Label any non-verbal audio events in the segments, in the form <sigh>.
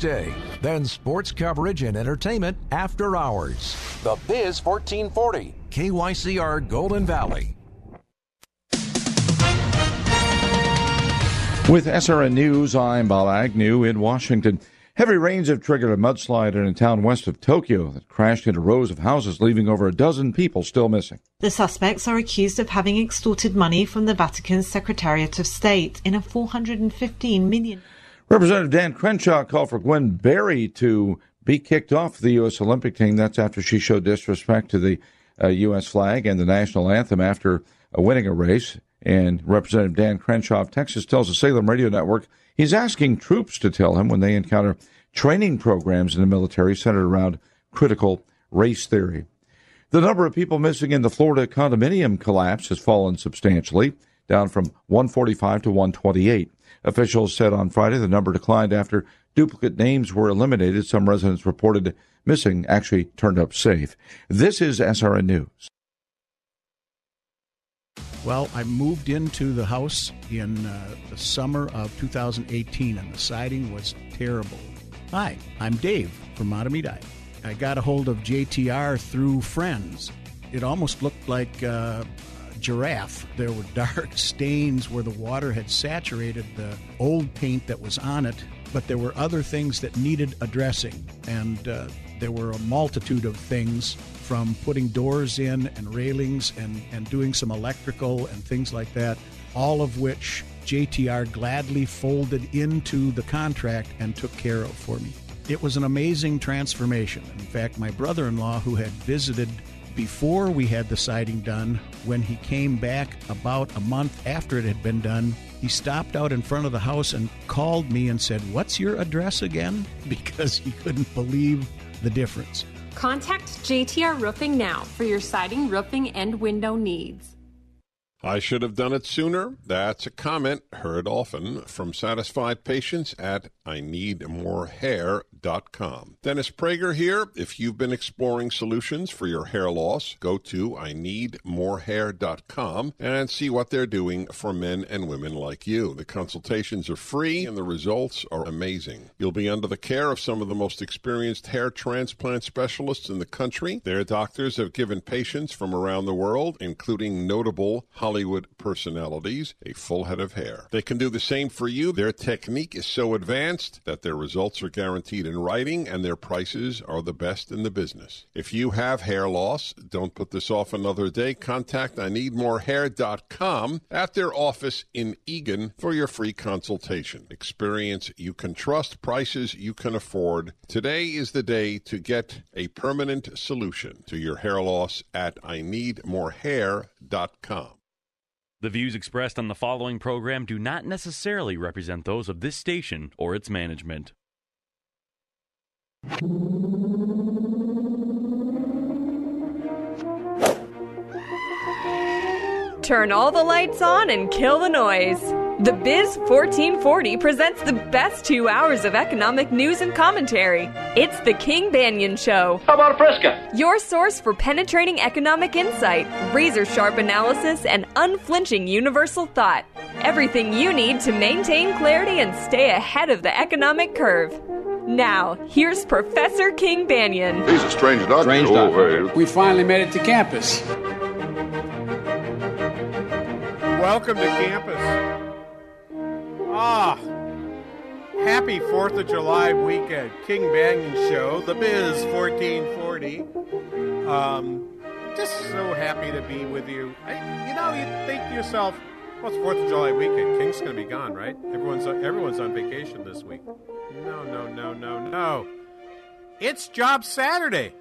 Day, then sports coverage and entertainment after hours. The Biz 1440, KYCR Golden Valley. With SRN News, I'm Bob Agnew in Washington. Heavy rains have triggered a mudslide in a town west of Tokyo that crashed into rows of houses, leaving over a dozen people still missing. The suspects are accused of having extorted money from the Vatican's Secretariat of State in a 415 million. Representative Dan Crenshaw called for Gwen Berry to be kicked off the U.S. Olympic team. That's after she showed disrespect to the uh, U.S. flag and the national anthem after uh, winning a race. And Representative Dan Crenshaw of Texas tells the Salem Radio Network he's asking troops to tell him when they encounter training programs in the military centered around critical race theory. The number of people missing in the Florida condominium collapse has fallen substantially, down from 145 to 128. Officials said on Friday the number declined after duplicate names were eliminated. Some residents reported missing actually turned up safe. This is SRN News. Well, I moved into the house in uh, the summer of 2018, and the siding was terrible. Hi, I'm Dave from Matamidi. I got a hold of JTR through friends. It almost looked like uh, giraffe. There were dark <laughs> stains where the water had saturated the old paint that was on it, but there were other things that needed addressing. And uh, there were a multitude of things from putting doors in and railings and, and doing some electrical and things like that, all of which JTR gladly folded into the contract and took care of for me. It was an amazing transformation. In fact, my brother in law, who had visited before we had the siding done, when he came back about a month after it had been done, he stopped out in front of the house and called me and said, What's your address again? <laughs> Because he couldn't believe the difference. Contact JTR Roofing now for your siding, roofing, and window needs. I should have done it sooner. That's a comment heard often from satisfied patients at Dennis Prager here. If you've been exploring solutions for your hair loss, go to I-need-more-hair.com and see what they're doing for men and women like you. The consultations are free and the results are amazing. You'll be under the care of some of the most experienced hair transplant specialists in the country. Their doctors have given patients from around the world, including notable Hollywood personalities, a full head of hair. They can do the same for you. Their technique is so advanced that their results are guaranteed in writing and their prices are the best in the business. If you have hair loss, don't put this off another day. Contact I need more hair.com at their office in Eagan for your free consultation. Experience you can trust, prices you can afford. Today is the day to get a permanent solution to your hair loss at I need more hair.com. The views expressed on the following program do not necessarily represent those of this station or its management. Turn all the lights on and kill the noise. The Biz 1440 presents the best two hours of economic news and commentary. It's the King Banaian Show. How about a Fresca? Your source for penetrating economic insight, razor sharp analysis, and unflinching universal thought. Everything you need to maintain clarity and stay ahead of the economic curve. Now, here's Professor King Banaian. He's a strange doctor. Strange doctor. We finally made it to campus. Welcome to campus. Ah, happy 4th of July weekend. King Banaian Show, The Biz 1440. Um, just so happy to be with you. I, you know, you think to yourself, well, it's 4th of July weekend. King's going to be gone, right? Everyone's, everyone's on vacation this week. No, no, no, no, no. It's Job Saturday.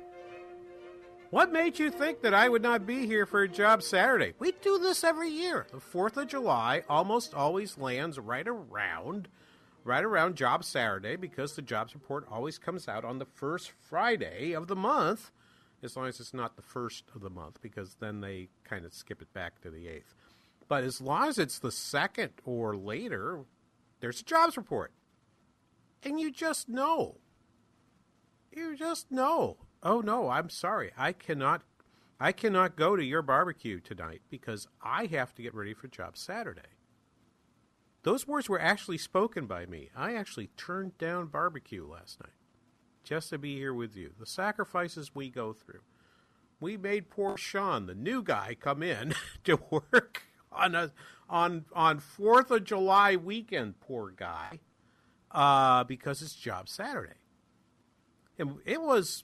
What made you think that I would not be here for a job Saturday? We do this every year. The 4th of July almost always lands right around right around Job Saturday because the jobs report always comes out on the first Friday of the month, as long as it's not the first of the month, because then they kind of skip it back to the eighth. But as long as it's the second or later, there's a jobs report. And you just know. You just know. Oh no, I'm sorry. I cannot I cannot go to your barbecue tonight because I have to get ready for Job Saturday. Those words were actually spoken by me. I actually turned down barbecue last night just to be here with you. The sacrifices we go through. We made poor Sean, the new guy, come in <laughs> to work on a on on Fourth of July weekend. Poor guy, uh, because it's Job Saturday. And it was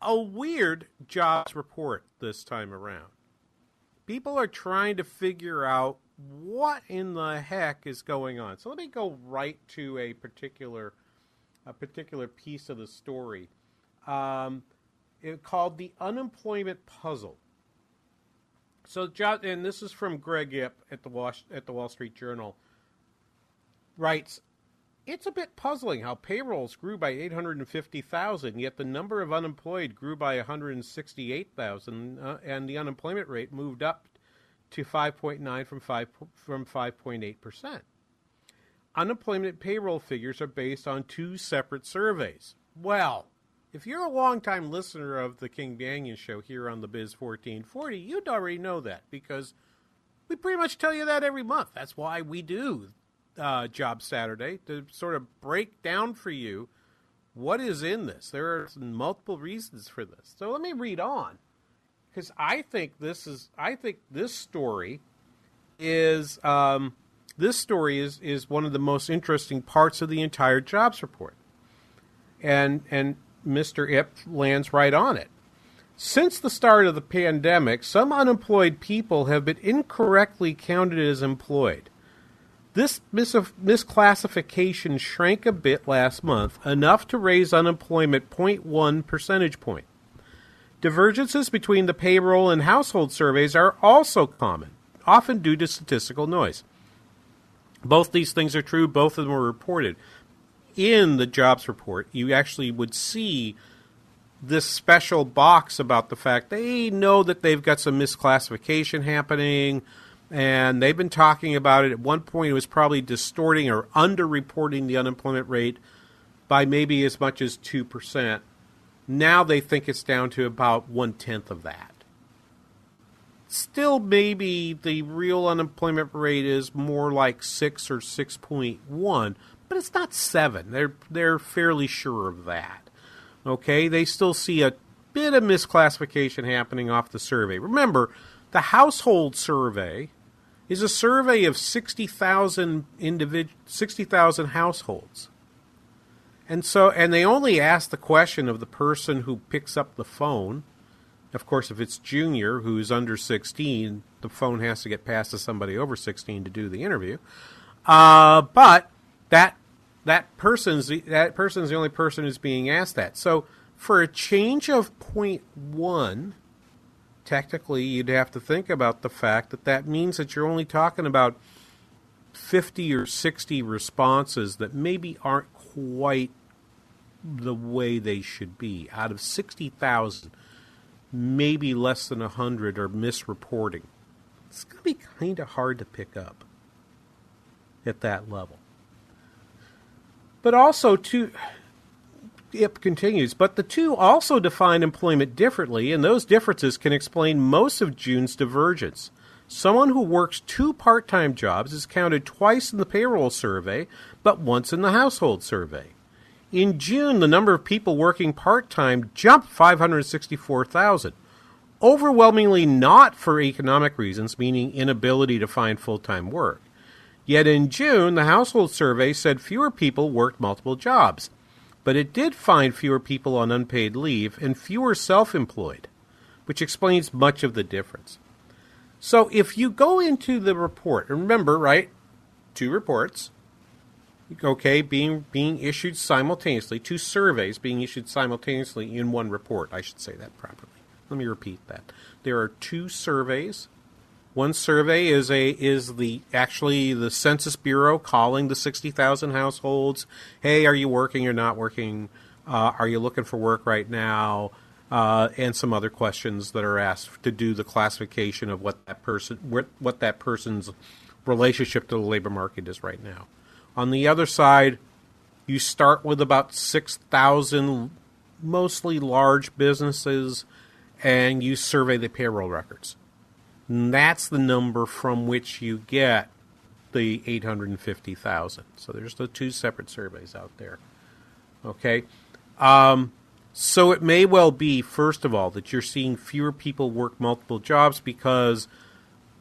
a weird jobs report this time around. People are trying to figure out what in the heck is going on. So let me go right to a particular a particular piece of the story um, it, called the unemployment puzzle. So, and this is from Greg Ip at the Wall, at the Wall Street Journal. Writes, it's a bit puzzling how payrolls grew by 850,000, yet the number of unemployed grew by 168,000, uh, and the unemployment rate moved up to 5.9 from 5 from 5.8 percent. Unemployment payroll figures are based on two separate surveys. Well, if you're a longtime listener of the King Banaian Show here on the Biz 1440, you'd already know that because we pretty much tell you that every month. That's why we do uh, Job Saturday to sort of break down for you what is in this. There are multiple reasons for this. So let me read on because I think this is I think this story is um, this story is is one of the most interesting parts of the entire jobs report, and and Mr. Ip lands right on it. Since the start of the pandemic, some unemployed people have been incorrectly counted as employed. This mis- misclassification shrank a bit last month, enough to raise unemployment 0.1 percentage point. Divergences between the payroll and household surveys are also common, often due to statistical noise. Both these things are true, both of them were reported in the jobs report, you actually would see this special box about the fact they know that they've got some misclassification happening and they've been talking about it. At one point it was probably distorting or underreporting the unemployment rate by maybe as much as 2% now they think it's down to about one tenth of that. Still maybe the real unemployment rate is more like 6 or 6.1 but it's not seven. They're they're fairly sure of that. Okay, they still see a bit of misclassification happening off the survey. Remember, the household survey is a survey of 60,000 individ- 60,000 households. And so and they only ask the question of the person who picks up the phone. Of course, if it's junior who's under 16, the phone has to get passed to somebody over 16 to do the interview. Uh, but that that person's that person's the only person who's being asked that. So for a change of one, technically you'd have to think about the fact that that means that you're only talking about 50 or 60 responses that maybe aren't quite the way they should be. Out of 60,000, maybe less than 100 are misreporting. It's going to be kind of hard to pick up at that level. But also, two, Ip continues, but the two also define employment differently, and those differences can explain most of June's divergence. Someone who works two part time jobs is counted twice in the payroll survey, but once in the household survey. In June, the number of people working part time jumped 564,000, overwhelmingly not for economic reasons, meaning inability to find full time work. Yet in June, the household survey said fewer people worked multiple jobs, but it did find fewer people on unpaid leave and fewer self employed, which explains much of the difference. So if you go into the report, remember, right, two reports, okay, being being issued simultaneously, two surveys being issued simultaneously in one report. I should say that properly. Let me repeat that. There are two surveys One survey is a is the actually the Census Bureau calling the sixty thousand households. Hey, are you working or not working? Uh, are you looking for work right now? Uh, and some other questions that are asked to do the classification of what that person what, what that person's relationship to the labor market is right now. On the other side, you start with about six thousand, mostly large businesses, and you survey the payroll records. And that's the number from which you get the 850,000. So there's the two separate surveys out there. Okay? Um, so it may well be, first of all, that you're seeing fewer people work multiple jobs because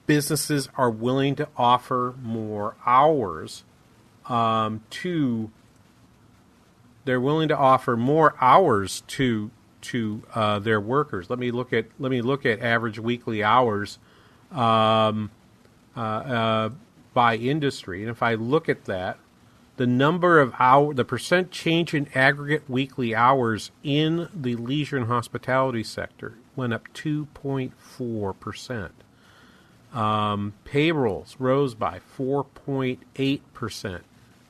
businesses are willing to offer more hours um, to. They're willing to offer more hours to to uh, their workers. Let me look at let me look at average weekly hours um, uh, uh, by industry, and if I look at that, the number of hour, the percent change in aggregate weekly hours in the leisure and hospitality sector went up 2.4 percent. Um, payrolls rose by 4.8 percent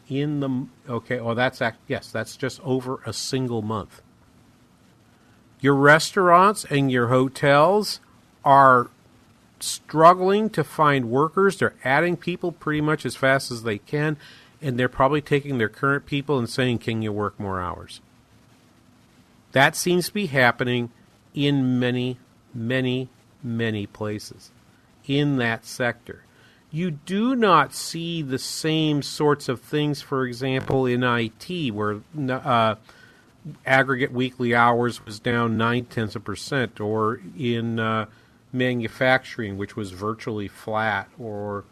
in the okay. Oh, that's act, yes, that's just over a single month. Your restaurants and your hotels are struggling to find workers. They're adding people pretty much as fast as they can, and they're probably taking their current people and saying, Can you work more hours? That seems to be happening in many, many, many places in that sector. You do not see the same sorts of things, for example, in IT, where uh, aggregate weekly hours was down nine tenths of percent, or in uh, manufacturing, which was virtually flat, or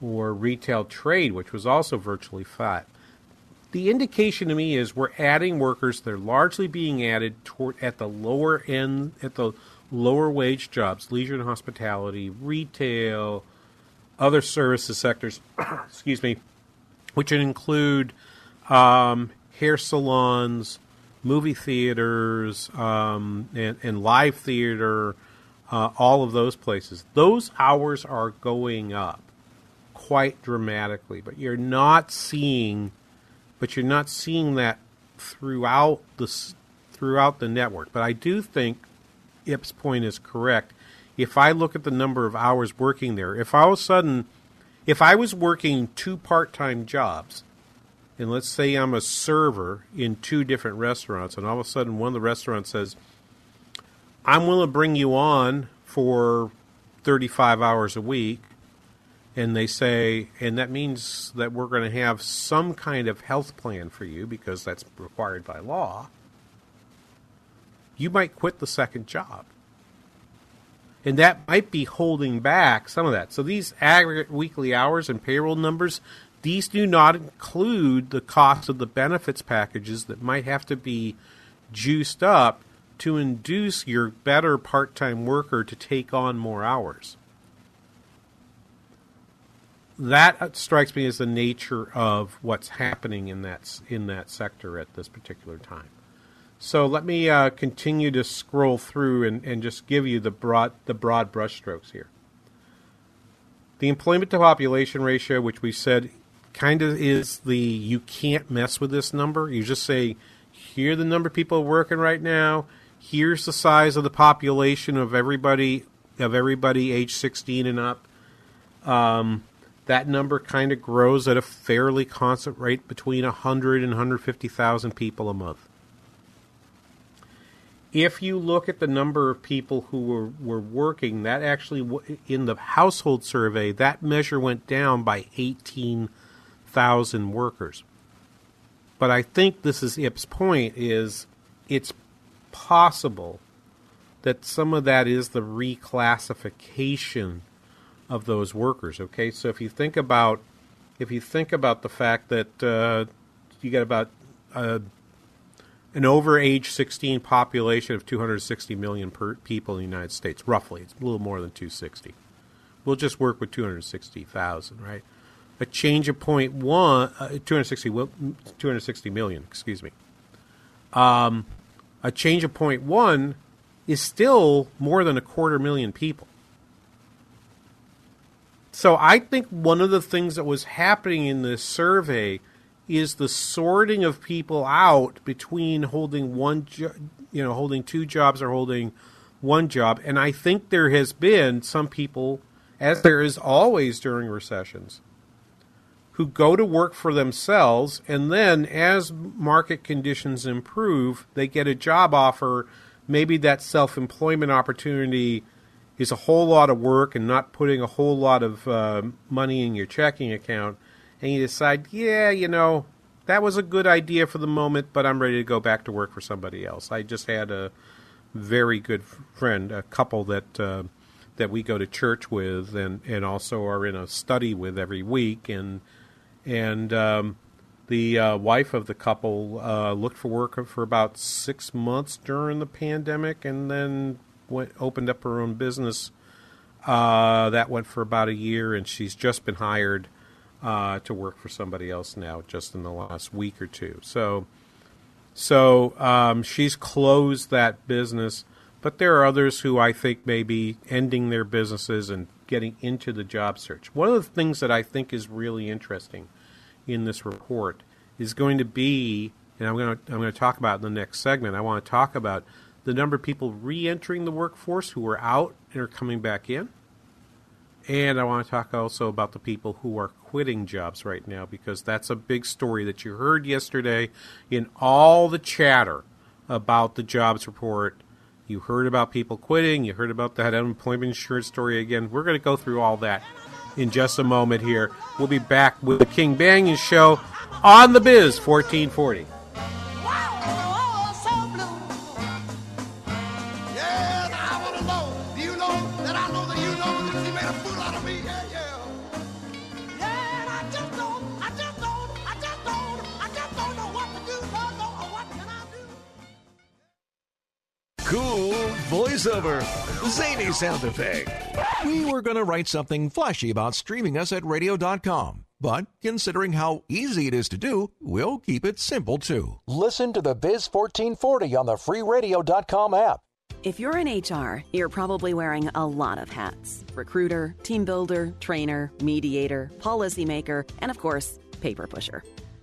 or retail trade, which was also virtually flat. The indication to me is we're adding workers. They're largely being added toward at the lower end, at the lower wage jobs, leisure and hospitality, retail, other services sectors. <coughs> excuse me, which would include um, hair salons, movie theaters, um, and, and live theater uh, all of those places. Those hours are going up quite dramatically, but you're not seeing, but you're not seeing that throughout the throughout the network. But I do think Ip's point is correct. If I look at the number of hours working there, if all of a sudden, if I was working two part-time jobs, and let's say I'm a server in two different restaurants, and all of a sudden one of the restaurants says, I'm willing to bring you on for 35 hours a week. And they say, and that means that we're going to have some kind of health plan for you because that's required by law. You might quit the second job. And that might be holding back some of that. So these aggregate weekly hours and payroll numbers, these do not include the cost of the benefits packages that might have to be juiced up to induce your better part time worker to take on more hours. That strikes me as the nature of what's happening in that in that sector at this particular time. So let me uh, continue to scroll through and, and just give you the broad the broad brushstrokes here. The employment to population ratio, which we said kind of is the you can't mess with this number. You just say, here the number of people working right now here's the size of the population of everybody of everybody age 16 and up. Um, that number kind of grows at a fairly constant rate between 100 and 150,000 people a month. If you look at the number of people who were, were working, that actually, in the household survey, that measure went down by 18,000 workers. But I think this is Ip's point is it's possible that some of that is the reclassification of those workers. Okay, so if you think about if you think about the fact that uh, you get about uh, an over age 16 population of 260 million people in the United States, roughly, it's a little more than 260. We'll just work with 260,000, right? A change of point one, uh, 260, well, 260 million, excuse me. Um, a change of point one is still more than a quarter million people. so I think one of the things that was happening in this survey is the sorting of people out between holding one, jo- you know, holding two jobs or holding one job, and I think there has been some people, as there is always during recessions, who go to work for themselves, and then as market conditions improve, they get a job offer. Maybe that self employment opportunity is a whole lot of work and not putting a whole lot of uh, money in your checking account, and you decide, yeah, you know, that was a good idea for the moment, but I'm ready to go back to work for somebody else. I just had a very good friend, a couple that uh, that we go to church with, and, and also are in a study with every week, and and um, the uh, wife of the couple uh, looked for work for about six months during the pandemic, and then went opened up her own business. Uh, that went for about a year, and she's just been hired uh, to work for somebody else now, just in the last week or two. So, so um, she's closed that business, but there are others who I think may be ending their businesses and getting into the job search. One of the things that I think is really interesting in this report is going to be, and I'm going to I'm going to talk about in the next segment. I want to talk about the number of people re-entering the workforce who are out and are coming back in. And I want to talk also about the people who are quitting jobs right now because that's a big story that you heard yesterday in all the chatter about the jobs report. You heard about people quitting, you heard about that unemployment insurance story again. We're going to go through all that in just a moment here. We'll be back with the King Banaian Show on the Biz 1440. Cool voiceover. Zany sound effect. We were going to write something flashy about streaming us at radio.com. But considering how easy it is to do, we'll keep it simple too. Listen to the Biz 1440 on the freeradio.com app. If you're in HR, you're probably wearing a lot of hats recruiter, team builder, trainer, mediator, policymaker, and of course, paper pusher.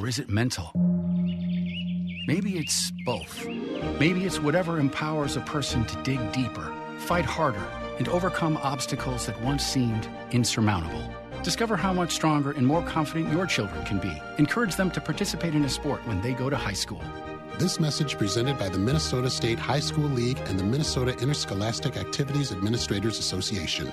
Or is it mental? Maybe it's both. Maybe it's whatever empowers a person to dig deeper, fight harder, and overcome obstacles that once seemed insurmountable. Discover how much stronger and more confident your children can be. Encourage them to participate in a sport when they go to high school. This message presented by the Minnesota State High School League and the Minnesota Interscholastic Activities Administrators Association.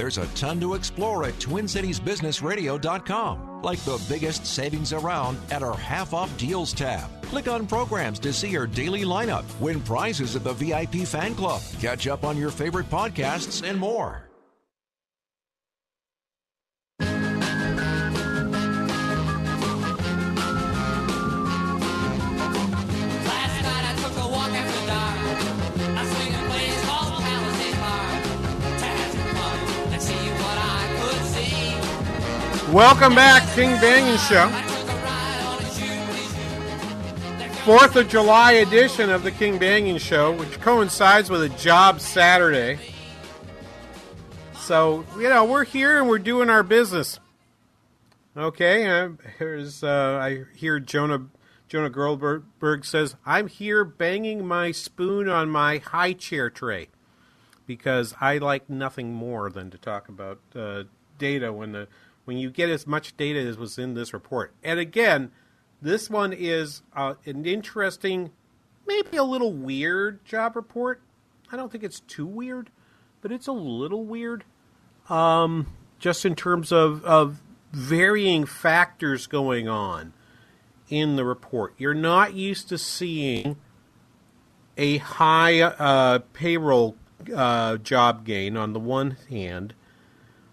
There's a ton to explore at TwinCitiesBusinessRadio.com. like the biggest savings around at our half off deals tab. Click on programs to see our daily lineup, win prizes at the VIP fan club, catch up on your favorite podcasts, and more. Welcome back, King Banaian Show. Fourth of July edition of the King Banaian Show, which coincides with a job Saturday. So you know we're here and we're doing our business. Okay, uh, here's uh, I hear Jonah Jonah Goldberg says I'm here banging my spoon on my high chair tray because I like nothing more than to talk about uh, data when the when you get as much data as was in this report. And again, this one is uh, an interesting, maybe a little weird job report. I don't think it's too weird, but it's a little weird. Um, just in terms of, of varying factors going on in the report. You're not used to seeing a high uh, payroll uh, job gain on the one hand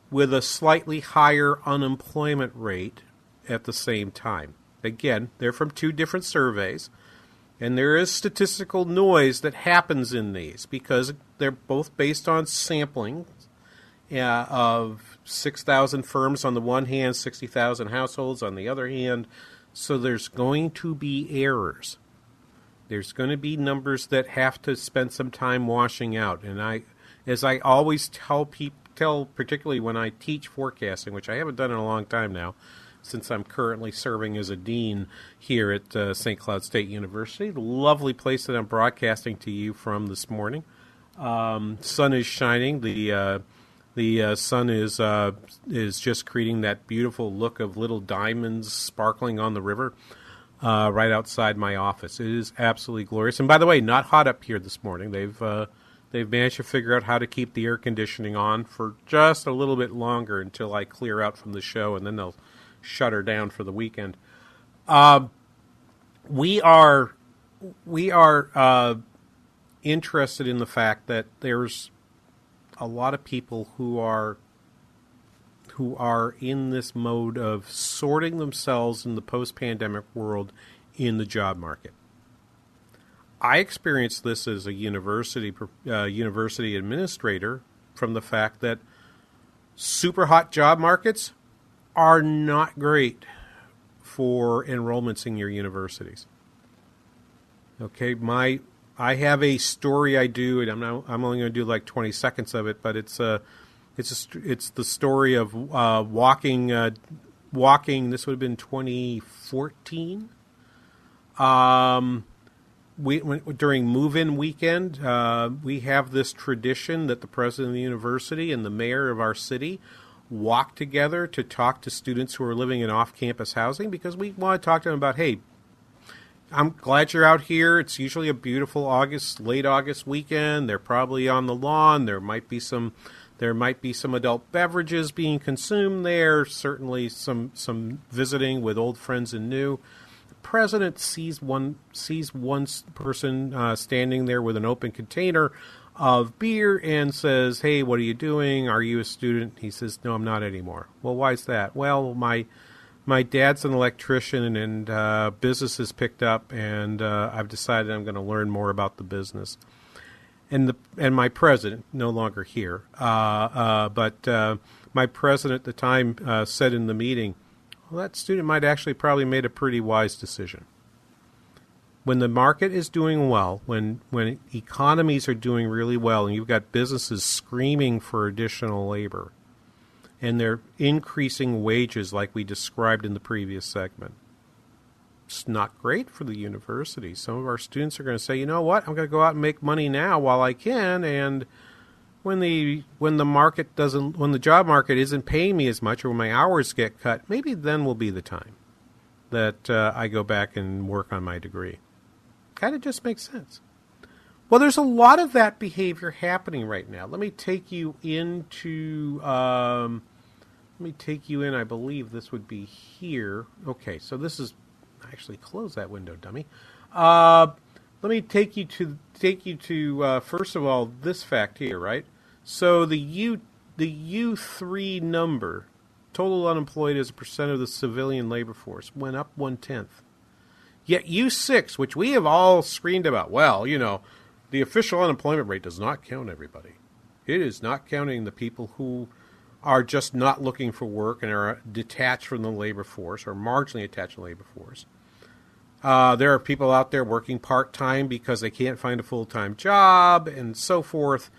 with a slightly higher unemployment rate at the same time. Again, they're from two different surveys, and there is statistical noise that happens in these because they're both based on sampling uh, of 6,000 firms on the one hand, 60,000 households on the other hand. So there's going to be errors. There's going to be numbers that have to spend some time washing out. And I, as I always tell people, tell, particularly when I teach forecasting, which I haven't done in a long time now, since I'm currently serving as a dean here at uh, St. Cloud State University, the lovely place that I'm broadcasting to you from this morning. Um, sun is shining. The uh, the uh, sun is uh, is just creating that beautiful look of little diamonds sparkling on the river. Uh, right outside my office. It is absolutely glorious. And by the way, not hot up here this morning. They've uh, They've managed to figure out how to keep the air conditioning on for just a little bit longer until I clear out from the show, and then they'll shut her down for the weekend. Uh, we are we are uh, interested in the fact that there's a lot of people who are who are in this mode of sorting themselves in the post-pandemic world in the job market. I experienced this as a university uh, university administrator from the fact that super hot job markets are not great for enrollments in your universities. Okay, my I have a story I do, and I'm not, I'm only going to do like 20 seconds of it, but it's a it's a, it's the story of uh, walking uh, walking. This would have been 2014. Um, we during move-in weekend, uh, we have this tradition that the president of the university and the mayor of our city walk together to talk to students who are living in off-campus housing because we want to talk to them about, hey, I'm glad you're out here. It's usually a beautiful August, late August weekend. They're probably on the lawn. There might be some, there might be some adult beverages being consumed there. Certainly some some visiting with old friends and new president sees one sees one person uh, standing there with an open container of beer and says, "Hey, what are you doing? Are you a student?" He says, "No, I'm not anymore." Well, why is that? Well, my my dad's an electrician and, uh, business has picked up, and uh, I've decided I'm going to learn more about the business. And the and my president, no longer here, uh, uh, but uh, my president at the time said in the meeting well, that student might actually probably made a pretty wise decision. When the market is doing well, when when economies are doing really well, and you've got businesses screaming for additional labor, and they're increasing wages like we described in the previous segment, it's not great for the university. Some of our students are going to say, you know what, I'm going to go out and make money now while I can, and when the when the market doesn't when the job market isn't paying me as much or when my hours get cut, maybe then will be the time that uh, I go back and work on my degree. Kind of just makes sense. Well, there's a lot of that behavior happening right now. Let me take you into um, let me take you in. I believe this would be here. Okay, so this is actually close that window, dummy. Uh, let me take you to take you to uh, first of all this fact here, right? So the U the U three number, total unemployed as a percent of the civilian labor force, went up one tenth. Yet U six, which we have all screamed about, well, you know, the official unemployment rate does not count everybody. It is not counting the people who are just not looking for work and are detached from the labor force or marginally attached to the labor force. Uh, there are people out there working part time because they can't find a full time job and so forth.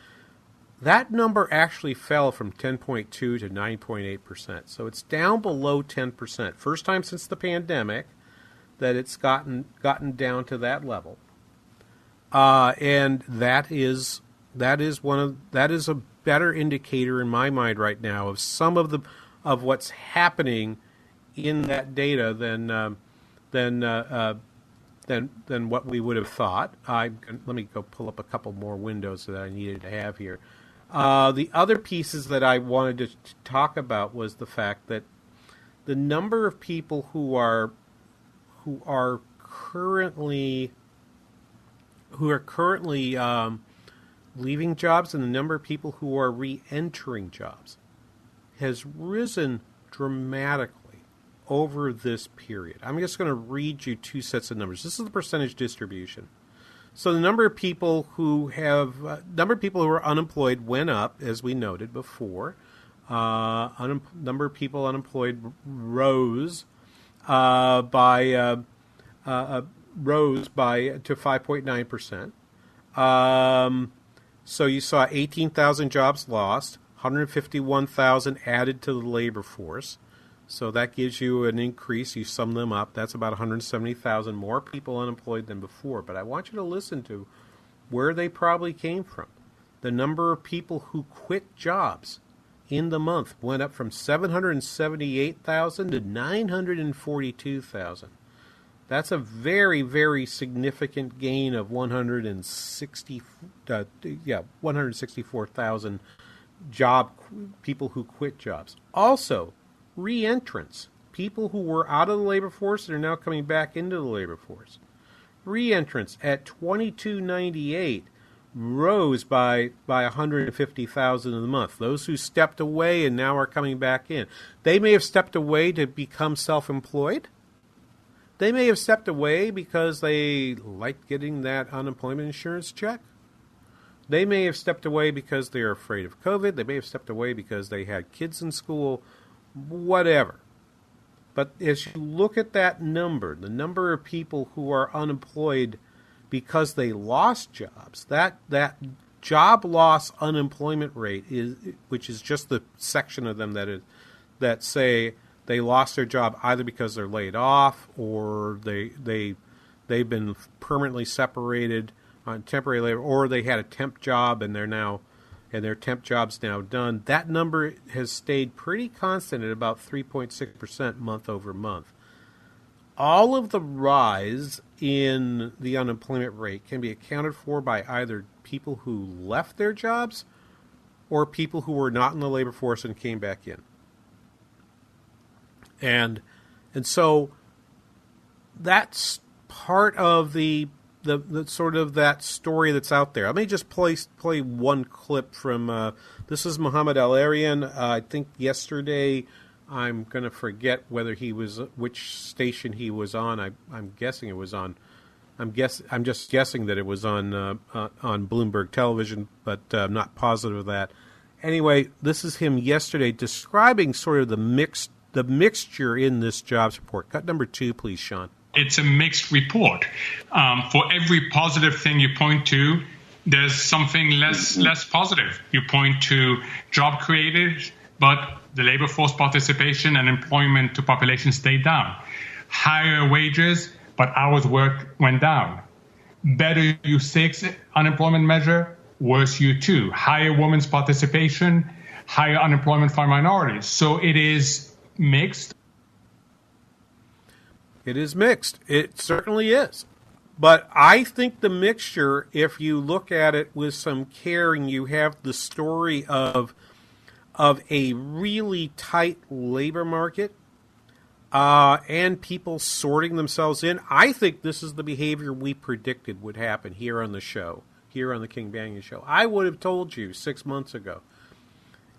That number actually fell from 10.2 to 9.8%. So it's down below 10%. First time since the pandemic that it's gotten gotten down to that level. Uh, and that is that is one of that is a better indicator in my mind right now of some of the of what's happening in that data than um, than uh, uh, than than what we would have thought. I let me go pull up a couple more windows that I needed to have here. Uh, the other pieces that I wanted to talk about was the fact that the number of people who are who are currently who are currently um, leaving jobs and the number of people who are re-entering jobs has risen dramatically over this period. I'm just going to read you two sets of numbers. This is the percentage distribution. So the number of people who have uh, number of people who are unemployed went up, as we noted before. Uh, un- number of people unemployed rose uh, by uh, uh, uh, rose by to 5.9 percent. Um, so you saw 18,000 jobs lost, 151,000 added to the labor force. So that gives you an increase. You sum them up. That's about 170,000 more people unemployed than before. But I want you to listen to where they probably came from. The number of people who quit jobs in the month went up from 778,000 to 942,000. That's a very, very significant gain of 160, uh, yeah, 164,000 job people who quit jobs. Also, re-entrants, people who were out of the labor force and are now coming back into the labor force. Re-entrants at 2298 rose by by 150,000 in the month. Those who stepped away and now are coming back in. They may have stepped away to become self-employed they may have stepped away because they liked getting that unemployment insurance check. They may have stepped away because they're afraid of COVID. They may have stepped away because they had kids in school, whatever. But as you look at that number, the number of people who are unemployed because they lost jobs, that, that job loss unemployment rate is, which is just the section of them that is, that say they lost their job either because they're laid off or they they they've been permanently separated on temporary labor or they had a temp job and they're now and their temp job's now done. That number has stayed pretty constant at about 3.6% month over month. All of the rise in the unemployment rate can be accounted for by either people who left their jobs or people who were not in the labor force and came back in and and so that's part of the, the the, sort of that story that's out there. Let me just play play one clip from uh, this is Mohamed El-Erian. Uh, I think yesterday. I'm going to forget whether he was which station he was on. I, am guessing it was on. I'm guess I'm just guessing that it was on uh, uh on Bloomberg Television, but uh, I'm not positive of that. Anyway, this is him yesterday describing sort of the mixed the mixture in this jobs report. Cut number two, please, Sean. It's a mixed report. Um, for every positive thing you point to, there's something less less positive. You point to job created, but the labor force participation and employment to population stayed down. Higher wages, but hours worked went down. Better U6 unemployment measure, worse U2. Higher women's participation, higher unemployment for minorities. So it is mixed? It is mixed. It certainly is. But I think the mixture, if you look at it with some care and you have the story of of a really tight labor market uh, and people sorting themselves in. I think this is the behavior we predicted would happen here on the show, here on the King Banaian Show. I would have told you six months ago.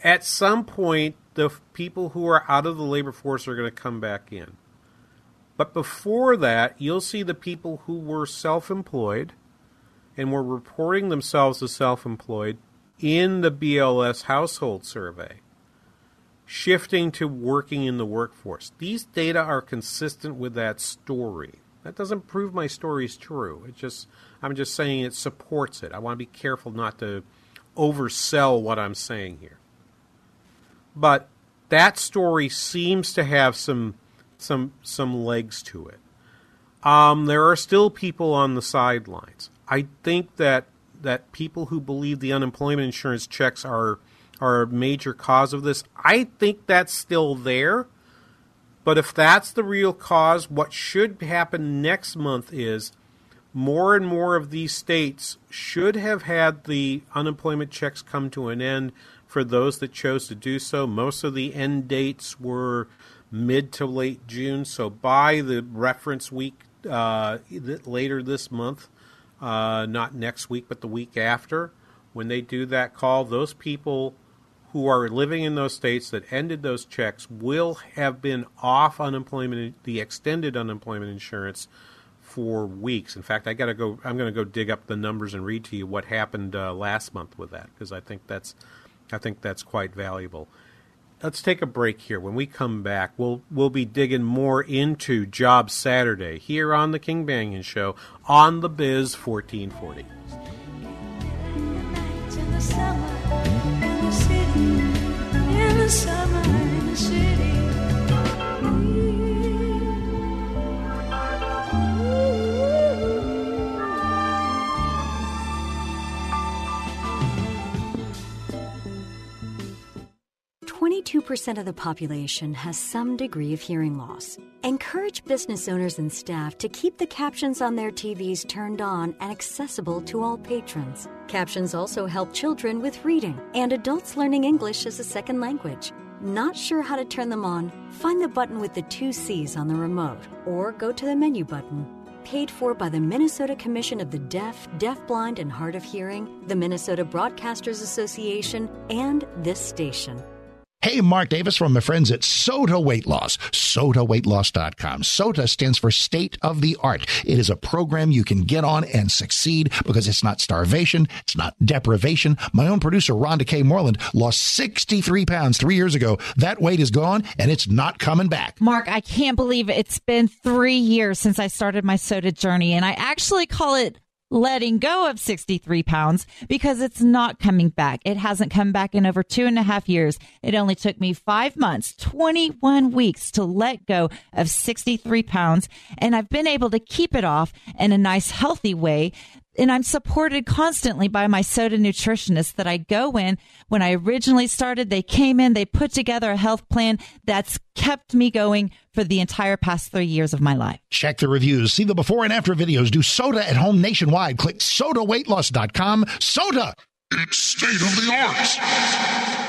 At some point, the people who are out of the labor force are going to come back in. But before that, you'll see the people who were self employed and were reporting themselves as self employed in the BLS household survey shifting to working in the workforce. These data are consistent with that story. That doesn't prove my story is true. It just I'm just saying it supports it. I want to be careful not to oversell what I'm saying here. But that story seems to have some some some legs to it. Um, there are still people on the sidelines. I think that that people who believe the unemployment insurance checks are are a major cause of this. I think that's still there. But if that's the real cause, what should happen next month is more and more of these states should have had the unemployment checks come to an end for those that chose to do so. Most of the end dates were mid to late June, so by the reference week uh, later this month, uh, not next week, but the week after, when they do that call, those people who are living in those states that ended those checks will have been off unemployment, the extended unemployment insurance for weeks. In fact, I got to go. I'm going to go dig up the numbers and read to you what happened uh, last month with that because I think that's, I think that's quite valuable. Let's take a break here. When we come back, we'll we'll be digging more into Job Saturday here on the King Banaian Show on the Biz 1440. summer in the 22% of the population has some degree of hearing loss. Encourage business owners and staff to keep the captions on their TVs turned on and accessible to all patrons. Captions also help children with reading and adults learning English as a second language. Not sure how to turn them on? Find the button with the two C's on the remote or go to the menu button paid for by the Minnesota Commission of the Deaf, Deafblind, and Hard of Hearing, the Minnesota Broadcasters Association, and this station. Hey, Mark Davis from my friends at SOTA Weight Loss. SOTAWeightLoss.com. SOTA stands for State of the Art. It is a program you can get on and succeed because it's not starvation. It's not deprivation. My own producer, Rhonda K. Moreland, lost 63 pounds three years ago. That weight is gone and it's not coming back. Mark, I can't believe it's been three years since I started my SOTA journey and I actually call it letting go of 63 pounds because it's not coming back. It hasn't come back in over two and a half years. It only took me five months, 21 weeks to let go of 63 pounds. And I've been able to keep it off in a nice, healthy way and I'm supported constantly by my SOTA nutritionist that I go in. When I originally started, they came in, they put together a health plan that's kept me going for the entire past three years of my life. Check the reviews, see the before and after videos, do SOTA at home nationwide. Click SOTAWeightLoss.com. SOTA! it's state of the art.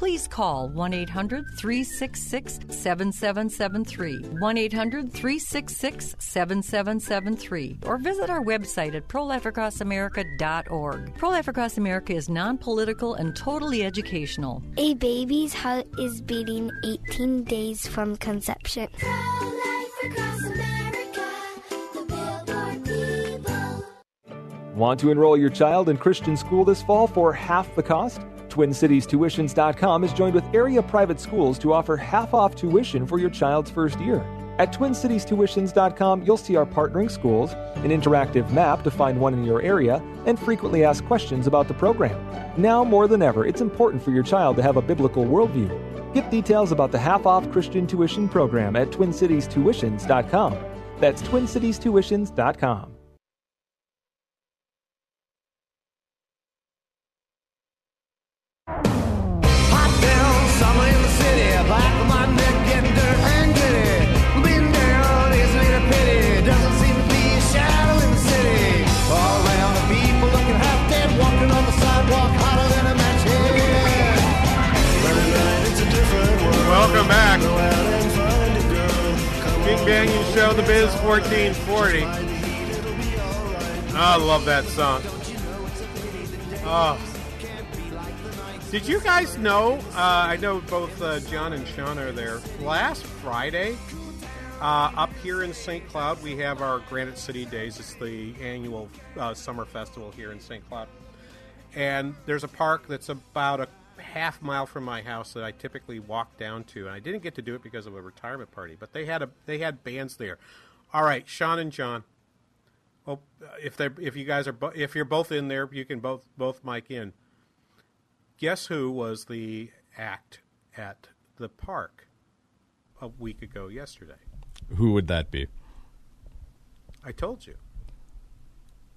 please call 1 800 366 7773. 1 800 366 7773. Or visit our website at prolifeacrossamerica.org. Pro Life Across America is non political and totally educational. A baby's heart is beating 18 days from conception. Want to enroll your child in Christian school this fall for half the cost? TwinCitiesTuitions.com is joined with area private schools to offer half off tuition for your child's first year. At TwinCitiesTuitions.com, you'll see our partnering schools, an interactive map to find one in your area, and frequently asked questions about the program. Now more than ever, it's important for your child to have a biblical worldview. Get details about the half off Christian tuition program at TwinCitiesTuitions.com. That's TwinCitiesTuitions.com. Back. King Banaian Show, The Biz 1440. I love that song. Oh. Did you guys know? Uh, I know both uh, John and Sean are there. Last Friday, uh, up here in St. Cloud, we have our Granite City Days. It's the annual uh, summer festival here in St. Cloud. And there's a park that's about a half mile from my house that I typically walk down to, and I didn't get to do it because of a retirement party. But they had a they had bands there. All right, Sean and John. Oh, if they if you guys are bo- if you're both in there, you can both both mic in. Guess who was the act at the park a week ago yesterday? Who would that be? I told you.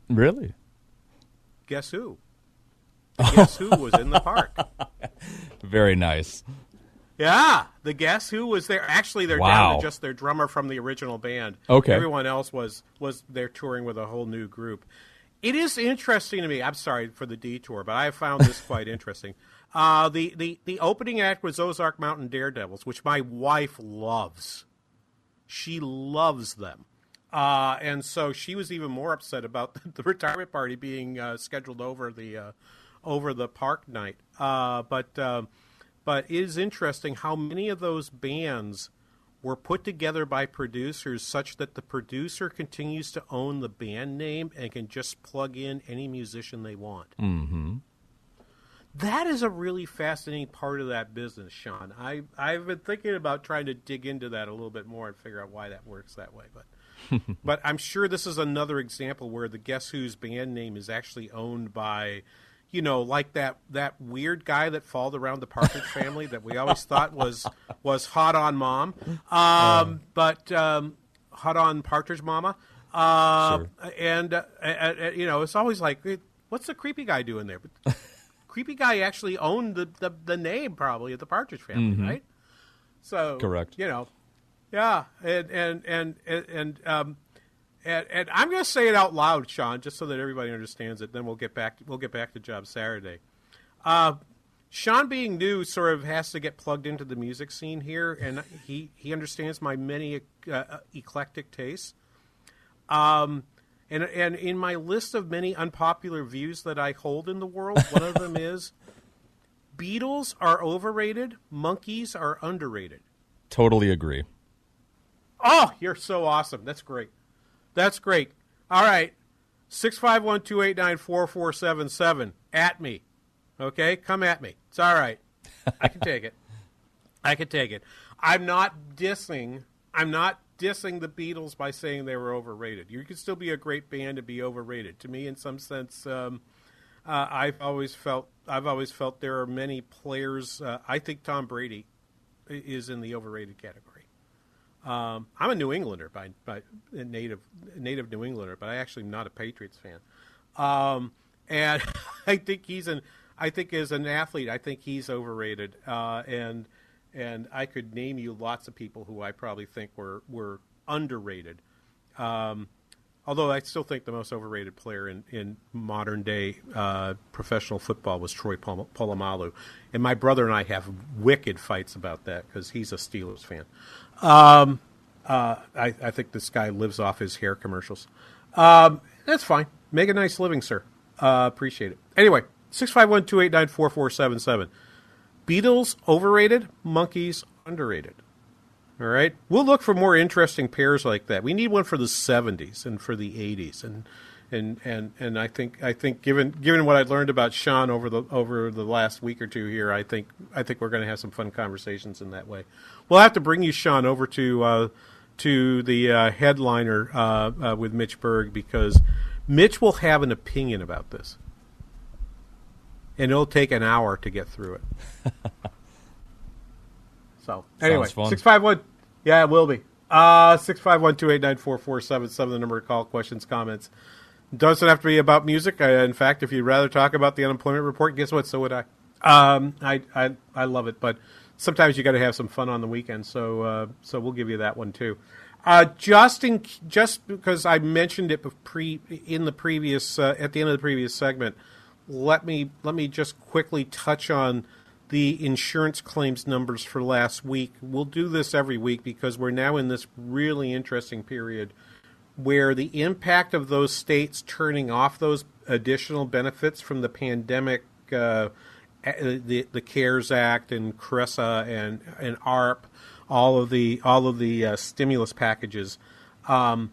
Really? Guess who? Guess who was in the park? <laughs> Very nice. Yeah, the Guess Who was there. Actually, they're down to just their drummer from the original band. Okay. everyone else was was they're touring with a whole new group. It is interesting to me. I'm sorry for the detour, but I found this <laughs> quite interesting. Uh, the, the the opening act was Ozark Mountain Daredevils, which my wife loves. She loves them. Uh, and so she was even more upset about <laughs> the retirement party being uh, scheduled over the uh, over the park night. Uh, but um but it is interesting how many of those bands were put together by producers such that the producer continues to own the band name and can just plug in any musician they want. Mm-hmm. That is a really fascinating part of that business, Sean. I I've been thinking about trying to dig into that a little bit more and figure out why that works that way, but <laughs> but I'm sure this is another example where the Guess Who's band name is actually owned by, you know, like that that weird guy that followed around the Partridge Family that we always thought was was hot on mom, um, but um, hot on Partridge Mama, uh, and uh, uh, you know, it's always like, what's the creepy guy doing there? But <laughs> creepy guy actually owned the, the, the name probably of the Partridge Family, Mhm. right? So Correct. You know, yeah, and and and and and, um, and, and I'm going to say it out loud, Sean, just so that everybody understands it. Then we'll get back. We'll get back to Job Saturday. Uh, Sean, being new, sort of has to get plugged into the music scene here, and he he understands my many uh, eclectic tastes. Um, and and in my list of many unpopular views that I hold in the world, one of them <laughs> is Beatles are overrated, Monkees are underrated. Totally agree. Oh, you're so awesome. That's great. That's great. All right. 651 289 4477. At me. Okay? Come at me. It's all right. I can take it. <laughs> I can take it. I'm not dissing. I'm not dissing the Beatles by saying they were overrated. You can still be a great band and be overrated. To me, in some sense, um, uh, I've always felt I've always felt there are many players. Uh, I think Tom Brady is in the overrated category. Um, I'm a New Englander by, by native native New Englander, but I actually am not a Patriots fan. Um, and <laughs> I think he's an I think as an athlete, I think he's overrated. Uh, and and I could name you lots of people who I probably think were were underrated. Um, although I still think the most overrated player in, in modern day uh, professional football was Troy Pol- Polamalu, and my brother and I have wicked fights about that because he's a Steelers fan. Um, uh, I, I think this guy lives off his hair commercials. Um, that's fine. Make a nice living, sir. Uh, appreciate it. Anyway, six five one two eight nine four four seven seven. Beatles overrated, Monkees underrated. All right, we'll look for more interesting pairs like that. We need one for the '70s and for the '80s, and and and and I think I think given given what I learned about Sean over the over the last week or two here, I think I think we're going to have some fun conversations in that way. We'll have to bring you Sean over to uh, to the uh, headliner uh, uh, with Mitch Berg because Mitch will have an opinion about this, and it'll take an hour to get through it. <laughs> so anyway, six five one. Yeah, it will be. Uh six five one two eight nine four four seven seven. The number to call. Questions, comments. Doesn't have to be about music. Uh, in fact, if you'd rather talk about the unemployment report, guess what? So would I. Um, I I I love it, but sometimes you got to have some fun on the weekend. So uh, so we'll give you that one too. Uh, just in just because I mentioned it pre in the previous uh, at the end of the previous segment, let me let me just quickly touch on the insurance claims numbers for last week. We'll do this every week because we're now in this really interesting period where the impact of those states turning off those additional benefits from the pandemic, uh, the the CARES Act and CRRSA and and ARP, all of the all of the uh, stimulus packages. Um,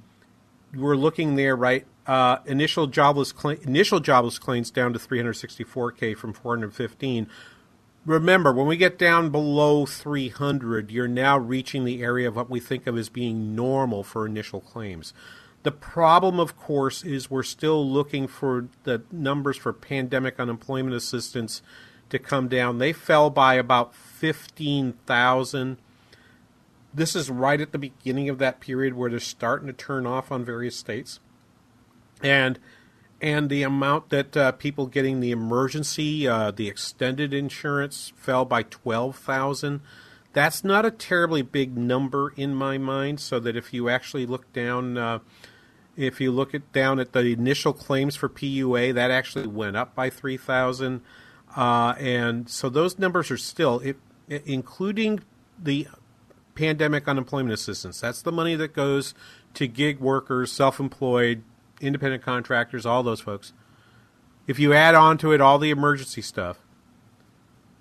we're looking there, right? Uh, initial jobless cl- initial jobless claims down to 364k from 415. Remember, when we get down below 300, you're now reaching the area of what we think of as being normal for initial claims. The problem, of course, is we're still looking for the numbers for pandemic unemployment assistance to come down. They fell by about 15,000. This is right at the beginning of that period where they're starting to turn off on various states. And and the amount that uh, people getting the emergency, uh, the extended insurance fell by 12,000. That's not a terribly big number in my mind, so that if you actually look down, uh, if you look at down at the initial claims for PUA, that actually went up by 3,000. Uh, and so those numbers are still, it, including the pandemic unemployment assistance. That's the money that goes to gig workers, self employed, independent contractors, all those folks. If you add on to it all the emergency stuff,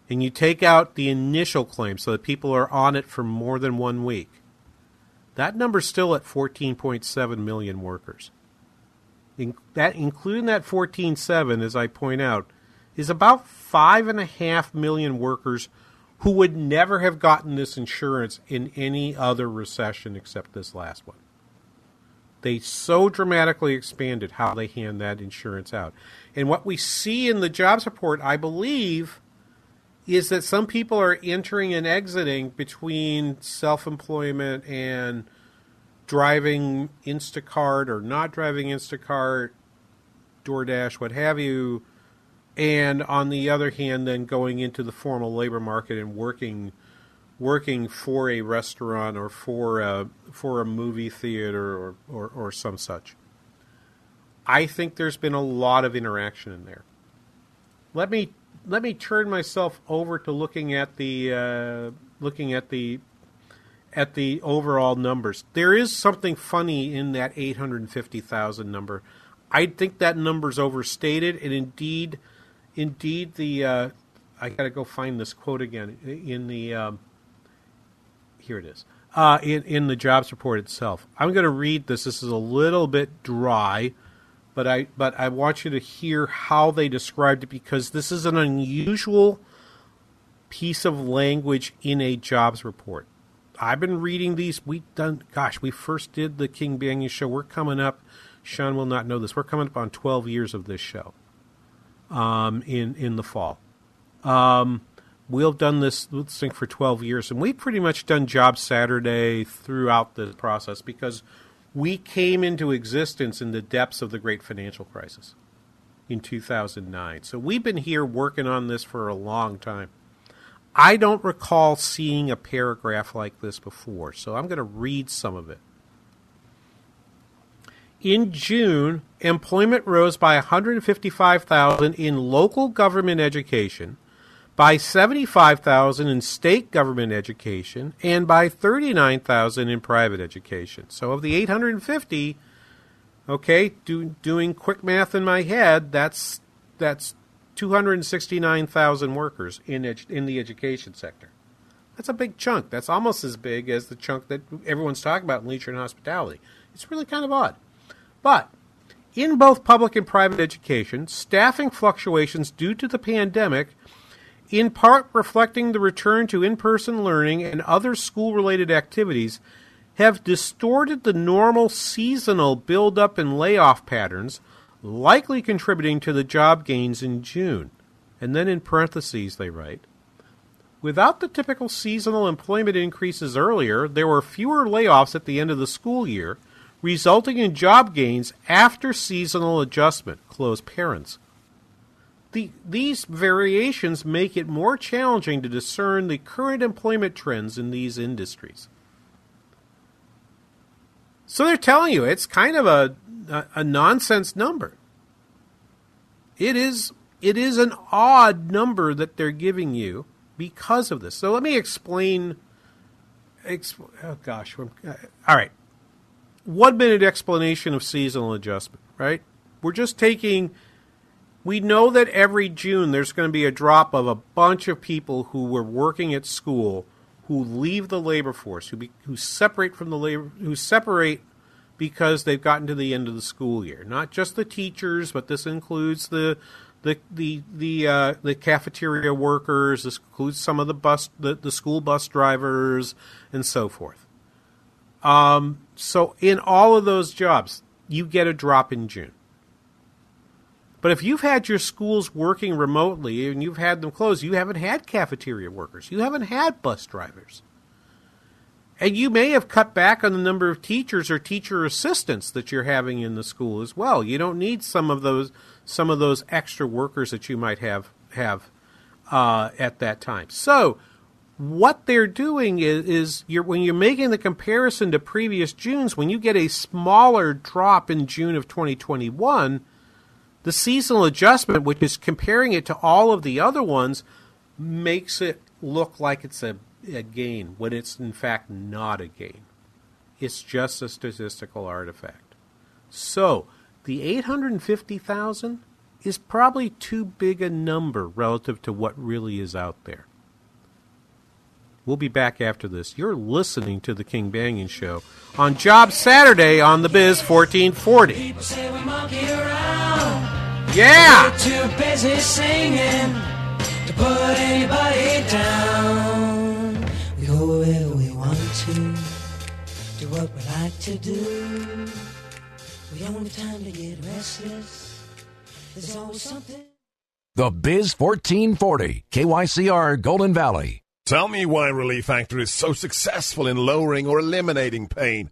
and you take out the initial claim so that people are on it for more than one week, that number's still at 14.7 million workers. In, that, including that 14.7, as I point out, is about five and a half million workers who would never have gotten this insurance in any other recession except this last one. They so dramatically expanded how they hand that insurance out. And what we see in the jobs report, I believe, is that some people are entering and exiting between self employment and driving Instacart or not driving Instacart, DoorDash, what have you. And on the other hand, then going into the formal labor market and working working for a restaurant or for a for a movie theater or, or, or some such. I think there's been a lot of interaction in there. Let me let me turn myself over to looking at the uh, looking at the at the overall numbers. There is something funny in that 850,000 number. I think that number's overstated, and indeed, indeed the uh, I got to go find this quote again in the um, here it is. Uh, in in the jobs report itself. I'm going to read this. This is a little bit dry, but I but I want you to hear how they described it because this is an unusual piece of language in a jobs report. I've been reading these. We done. Gosh, we first did the King Banaian show. We're coming up. Sean will not know this. We're coming up on 12 years of this show. Um, in in the fall. Um, we've done this, this thing for 12 years, and we've pretty much done Job Saturday throughout the process because we came into existence in the depths of the great financial crisis in 2009. So we've been here working on this for a long time. I don't recall seeing a paragraph like this before, so I'm going to read some of it. In June, employment rose by 155,000 in local government education – by 75,000 in state government education and by 39,000 in private education. So of the 850, okay, do, doing quick math in my head, that's that's 269,000 workers in edu- in the education sector. That's a big chunk. That's almost as big as the chunk that everyone's talking about in leisure and hospitality. It's really kind of odd. But in both public and private education, staffing fluctuations due to the pandemic in part reflecting the return to in person learning and other school related activities, have distorted the normal seasonal buildup and layoff patterns, likely contributing to the job gains in June. And then in parentheses, they write Without the typical seasonal employment increases earlier, there were fewer layoffs at the end of the school year, resulting in job gains after seasonal adjustment. Close parents. The, these variations make it more challenging to discern the current employment trends in these industries. So they're telling you it's kind of a, a, a nonsense number. It is it is an odd number that they're giving you because of this. So let me explain. Exp- oh gosh, uh, all right. One minute explanation of seasonal adjustment. Right, we're just taking. We know that every June there's going to be a drop of a bunch of people who were working at school who leave the labor force, who be, who separate from the labor, who separate because they've gotten to the end of the school year. Not just the teachers, but this includes the the the the uh, the cafeteria workers. This includes some of the bus the, the school bus drivers and so forth. Um, so in all of those jobs, you get a drop in June. But if you've had your schools working remotely and you've had them closed, you haven't had cafeteria workers. You haven't had bus drivers. And you may have cut back on the number of teachers or teacher assistants that you're having in the school as well. You don't need some of those some of those extra workers that you might have have uh, at that time. So what they're doing is, is you're, when you're making the comparison to previous Junes, when you get a smaller drop in June of 2021, the seasonal adjustment, which is comparing it to all of the other ones, makes it look like it's a a gain when it's in fact not a gain. It's just a statistical artifact. So, the 850,000 is probably too big a number relative to what really is out there. We'll be back after this. You're listening to The King Banaian Show on Job Saturday on The Biz 1440. Yeah! too busy singing to put anybody down We go where we want to, do what we like to do. We don't have time to get restless. There's always something. The Biz 1440, KYCR Golden Valley. Tell me why Relief Factor is so successful in lowering or eliminating pain.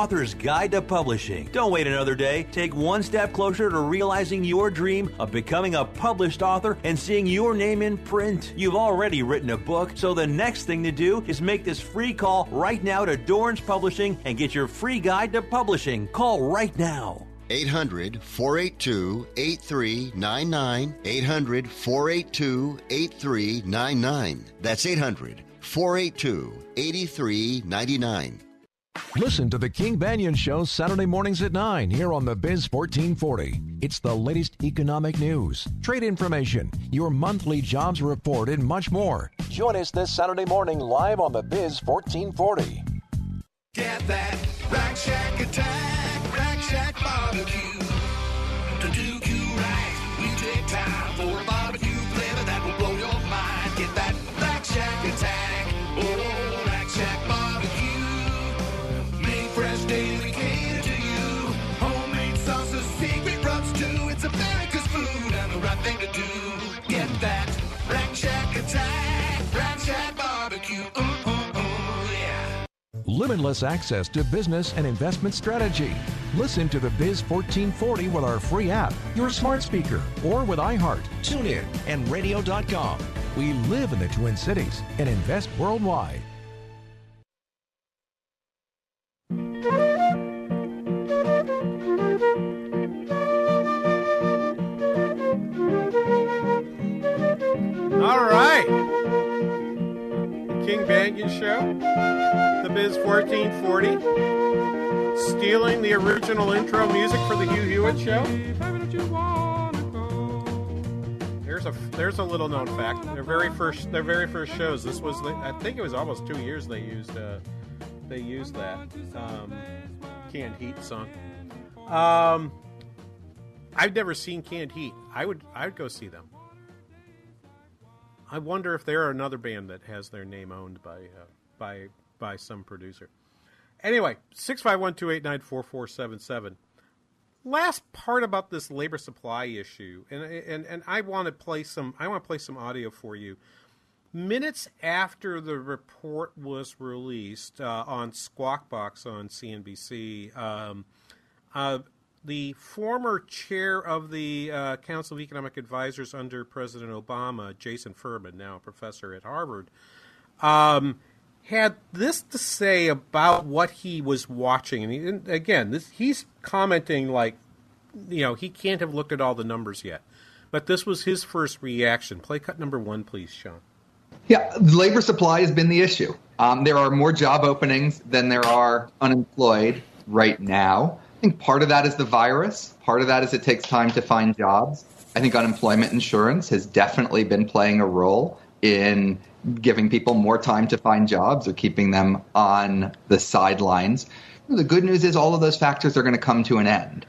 Author's Guide to Publishing. Don't wait another day. Take one step closer to realizing your dream of becoming a published author and seeing your name in print. You've already written a book, so the next thing to do is make this free call right now to Dorrance Publishing and get your free guide to publishing. Call right now. 800 482 8399. 800 482 8399. That's 800 482 8399. Listen to the King Banaian Show Saturday mornings at 9 here on the Biz 1440. It's the latest economic news, trade information, your monthly jobs report, and much more. Join us this Saturday morning live on the Biz 1440. Get that Rack Shack attack, Rack Shack barbecue. To do you right, we take time for a barbecue do. Get that Rack Shack attack. Rack Shack barbecue. Ooh, ooh, ooh, yeah. Limitless access to business and investment strategy. Listen to the Biz 1440 with our free app, your smart speaker, or with iHeart, TuneIn, and Radio.com. We live in the Twin Cities and invest worldwide. All right. The King Banaian Show, The Biz 1440, stealing the original intro music for the Hugh Hewitt Show. There's a there's a little known fact. Their very first their very first shows. This was the, I think it was almost two years they used uh, they used that um, canned heat song. Um, I've never seen canned heat. I would I would go see them. I wonder if there are another band that has their name owned by uh, by by some producer. Anyway, six five one two eight nine four four seven seven. Last part about this labor supply issue, and and and I want to play some. I want to play some audio for you. Minutes after the report was released uh, on Squawk Box on CNBC, um, uh, the former chair of the uh, Council of Economic Advisors under President Obama, Jason Furman, now a professor at Harvard, um, had this to say about what he was watching. And, he, and again, this, he's commenting like, you know, he can't have looked at all the numbers yet. But this was his first reaction. Play cut number one, please, Sean. Yeah, labor supply has been the issue. Um, there are more job openings than there are unemployed right now. I think part of that is the virus. Part of that is it takes time to find jobs. I think unemployment insurance has definitely been playing a role in giving people more time to find jobs or keeping them on the sidelines. The good news is all of those factors are going to come to an end.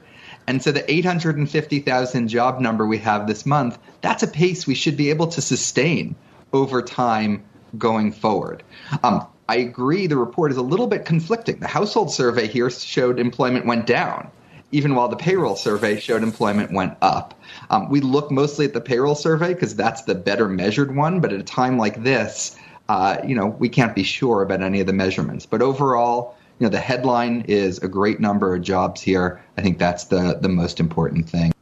And so the 850,000 job number we have this month, that's a pace we should be able to sustain over time going forward. Um, I agree the report is a little bit conflicting. The household survey here showed employment went down, even while the payroll survey showed employment went up. Um, we look mostly at the payroll survey because that's the better measured one, but at a time like this, uh, you know, we can't be sure about any of the measurements. But overall, you know, the headline is a great number of jobs here. I think that's the the most important thing.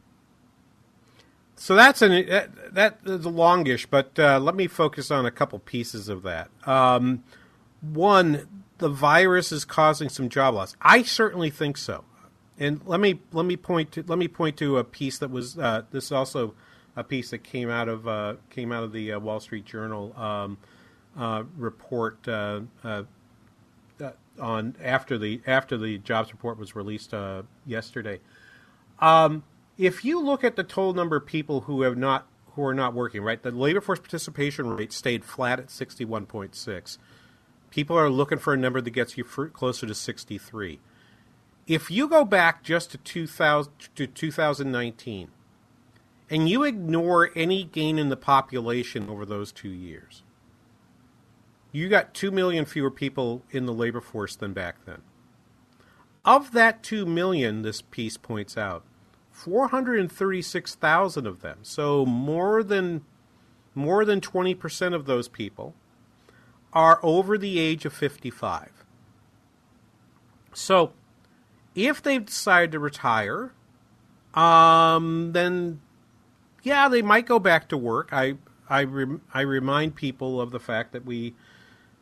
So that's an that, that is longish, but uh, let me focus on a couple pieces of that. Um, one, the virus is causing some job loss. I certainly think so. And let me let me point to let me point to a piece that was uh, this is also a piece that came out of uh, came out of the uh, Wall Street Journal um, uh, report uh, uh, on after the after the jobs report was released yesterday. Um, if you look at the total number of people who have not who are not working, right, the labor force participation rate stayed flat at sixty one point six people are looking for a number that gets you closer to 63. If you go back just to 2000 to 2019 and you ignore any gain in the population over those 2 years, you got 2 million fewer people in the labor force than back then. Of that 2 million, this piece points out, 436,000 of them, so more than more than 20% of those people are over the age of 55. So, if they decide to retire, um, then yeah, they might go back to work. I I I remind people of the fact that we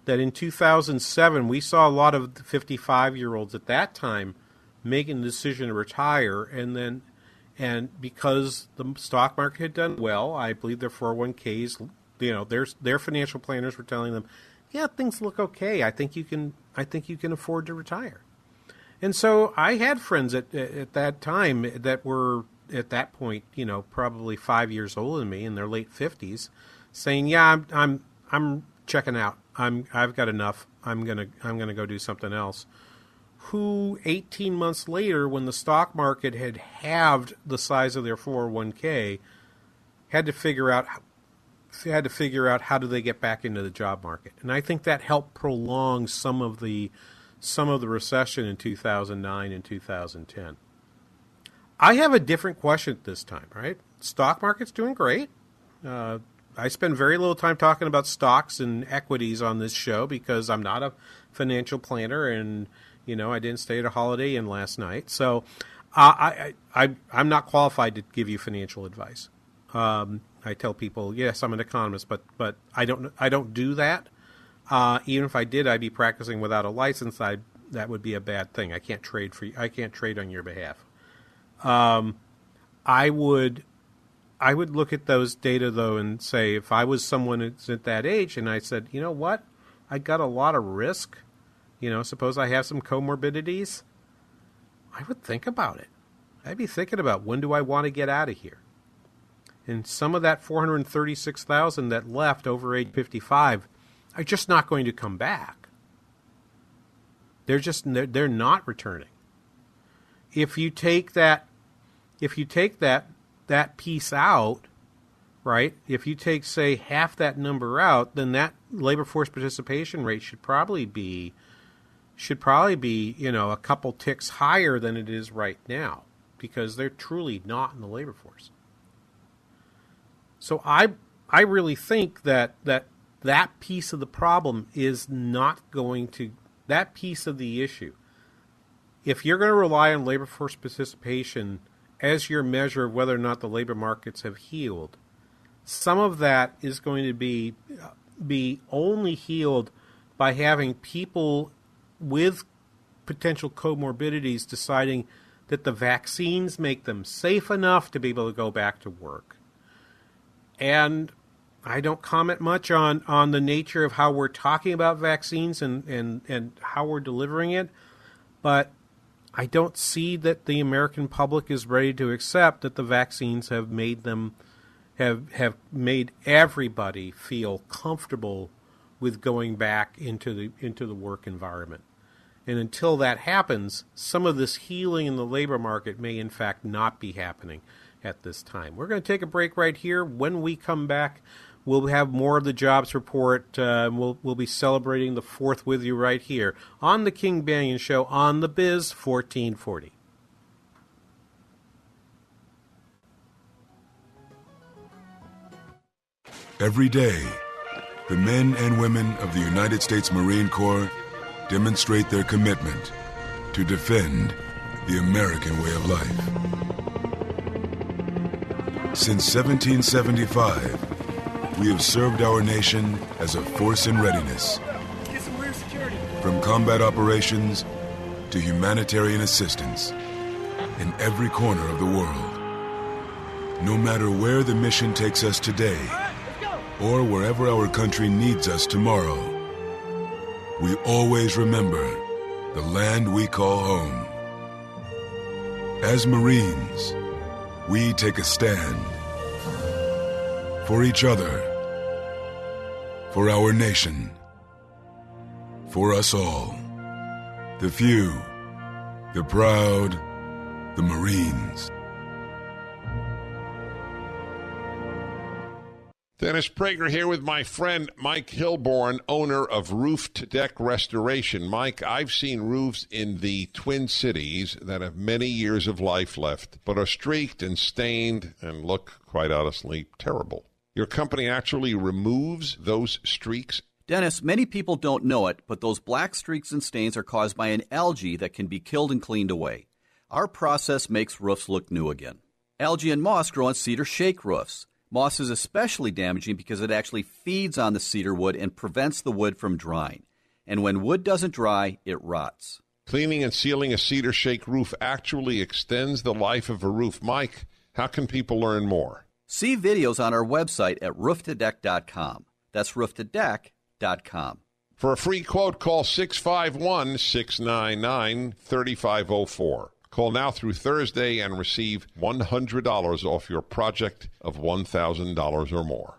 that in 2007 we saw a lot of 55 year olds at that time making the decision to retire, and then and because the stock market had done well, I believe their 401ks, you know, their their financial planners were telling them yeah, things look okay. I think you can. I think you can afford to retire. And so I had friends at at that time that were at that point, you know, probably five years older than me in their late fifties, saying, "Yeah, I'm I'm I'm checking out. I'm I've got enough. I'm gonna I'm gonna go do something else." Who 18 months later, when the stock market had halved the size of their 401k, had to figure out had to figure out how do they get back into the job market, and I think that helped prolong some of the some of the recession in 2009 and 2010. I have a different question this time, right? Stock market's doing great. Uh, I spend very little time talking about stocks and equities on this show because I'm not a financial planner, and you know I didn't stay at a Holiday Inn last night, so uh, I, I, I I'm not qualified to give you financial advice. Um, I tell people, yes, I'm an economist, but but I don't I don't do that. Uh, even if I did, I'd be practicing without a license. I that would be a bad thing. I can't trade for you. I can't trade on your behalf. Um, I would I would look at those data though and say if I was someone that's at that age and I said, you know what, I got a lot of risk. You know, suppose I have some comorbidities. I would think about it. I'd be thinking about when do I want to get out of here. And some of that 436,000 that left over age 55 are just not going to come back. They're just they're, not returning. If you take that if you take that that piece out, right? If you take say half that number out, then that labor force participation rate should probably be should probably be, you know, a couple ticks higher than it is right now because they're truly not in the labor force. So I I really think that that that piece of the problem is not going to that piece of the issue. If you're going to rely on labor force participation as your measure of whether or not the labor markets have healed, some of that is going to be be only healed by having people with potential comorbidities deciding that the vaccines make them safe enough to be able to go back to work. And I don't comment much on, on the nature of how we're talking about vaccines and, and, and how we're delivering it, but I don't see that the American public is ready to accept that the vaccines have made them have have made everybody feel comfortable with going back into the into the work environment. And until that happens, some of this healing in the labor market may in fact not be happening at this time. We're going to take a break right here. When we come back, we'll have more of the jobs report. Uh, we'll we'll be celebrating the fourth with you right here on the King Banaian Show on the Biz 1440. Every day, the men and women of the United States Marine Corps demonstrate their commitment to defend the American way of life. Since 1775, we have served our nation as a force in readiness. From combat operations to humanitarian assistance in every corner of the world. No matter where the mission takes us today or wherever our country needs us tomorrow, we always remember the land we call home. As Marines, we take a stand for each other, for our nation, for us all. The few, the proud, the Marines. Dennis Prager here with my friend Mike Hilborn, owner of Roof to Deck Restoration. Mike, I've seen roofs in the Twin Cities that have many years of life left, but are streaked and stained and look, quite honestly, terrible. Your company actually removes those streaks? Dennis, many people don't know it, but those black streaks and stains are caused by an algae that can be killed and cleaned away. Our process makes roofs look new again. Algae and moss grow on cedar shake roofs. Moss is especially damaging because it actually feeds on the cedar wood and prevents the wood from drying. And when wood doesn't dry, it rots. Cleaning and sealing a cedar shake roof actually extends the life of a roof. Mike, how can people learn more? See videos on our website at rooftodeck.com. That's rooftodeck.com. For a free quote, call 651 699 3504. Call now through Thursday and receive $100 off your project of $1,000 or more.